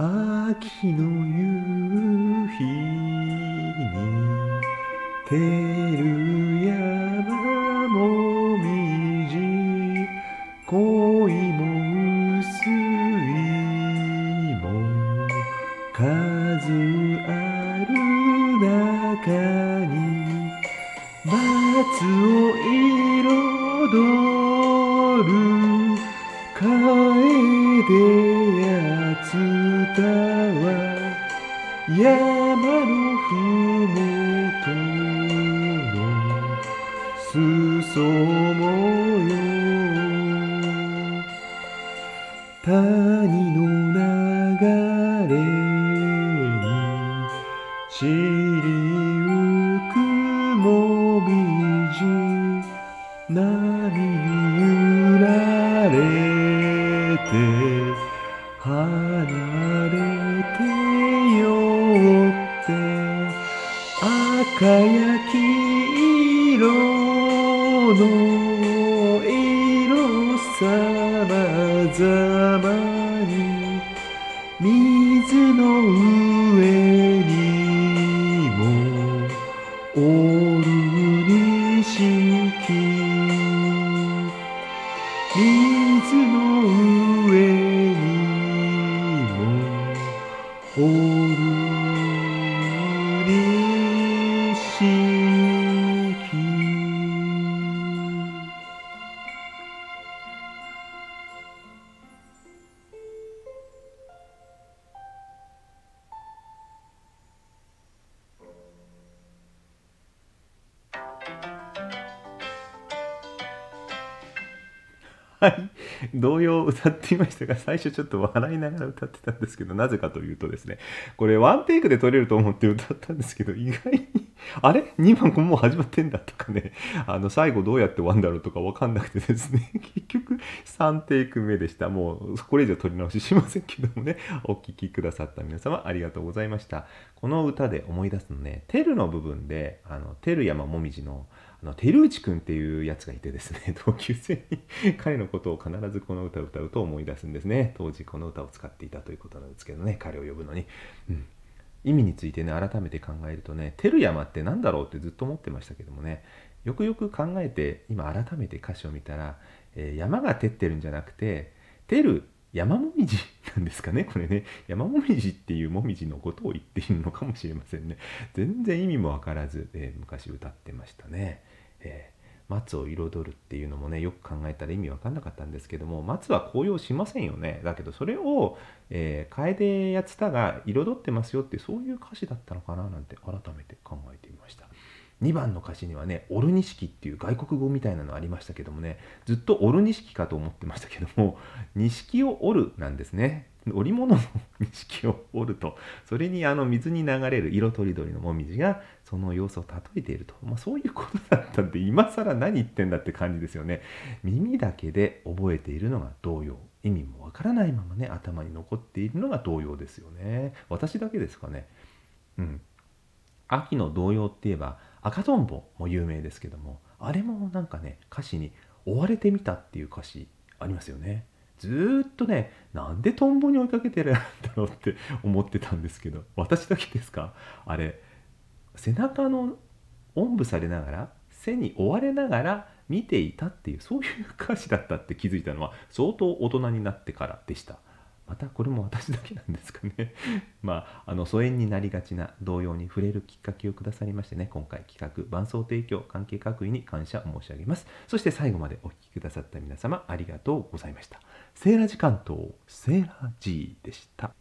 秋の夕日に照る山もみじ恋も薄いも数ある中に松を彩る楓たは山のふもとの裾もよ谷の流れに散りゆくもみじ波に揺られて赤や黄色の色さまざまに水の上にもおる錦水の上にもおるはい。童謡を歌っていましたが、最初ちょっと笑いながら歌ってたんですけど、なぜかというとですね、これワンテイクで撮れると思って歌ったんですけど、意外に、あれ ?2 番もう始まってんだとかね、あの、最後どうやって終わるんだろうとかわかんなくてですね、結局3テイク目でした。もう、これ以上撮り直ししませんけどもね、お聴きくださった皆様ありがとうございました。この歌で思い出すのね、テルの部分で、あの、テル山もみじの、あの、照内くんっていうやつがいてですね、同級生に彼のことを必ずこの歌を歌うと思い出すんですね。当時この歌を使っていたということなんですけどね、彼を呼ぶのに。うん。意味についてね、改めて考えるとね、照山って何だろうってずっと思ってましたけどもね、よくよく考えて、今改めて歌詞を見たら、えー山が照ってるんじゃなくて、照る山もみじなんですかね？これね。山もみじっていうもみじのことを言っているのかもしれませんね。全然意味もわからず、えー昔歌ってましたね、えー松を彩るっていうのもねよく考えたら意味わかんなかったんですけども松は紅葉しませんよね。だけどそれを、えー、楓やつたが彩ってますよってそういう歌詞だったのかな？なんて改めて考えてみました。2番の歌詞にはね「オルニシキ」っていう外国語みたいなのありましたけどもねずっとオルニシキかと思ってましたけども 錦を折るなんですね。織物の錦を折るとそれにあの水に流れる色とりどりのもみじがその様子を例えていると、まあ、そういうことだったんで今更何言ってんだって感じですよね。耳だけで覚えているのが童謡意味もわからないままね頭に残っているのが童謡ですよね。私だけですかね。うん。秋の童謡って言えば赤とんぼも有名ですけどもあれもなんかね歌詞に「追われてみた」っていう歌詞ありますよね。ずっとねなんでトンボに追いかけてるんだろうって 思ってたんですけど私だけですか？あれ背中のおんぶされながら背に追われながら見ていたっていうそういう歌詞だったって気づいたのは相当大人になってからでした。またこれも私だけなんですかね。まああの疎遠になりがちな同様に触れるきっかけをくださりましてね今回企画伴奏提供関係各位に感謝申し上げます。そして最後までお聴きくださった皆様ありがとうございました。セーラー時間とセーラー G でした。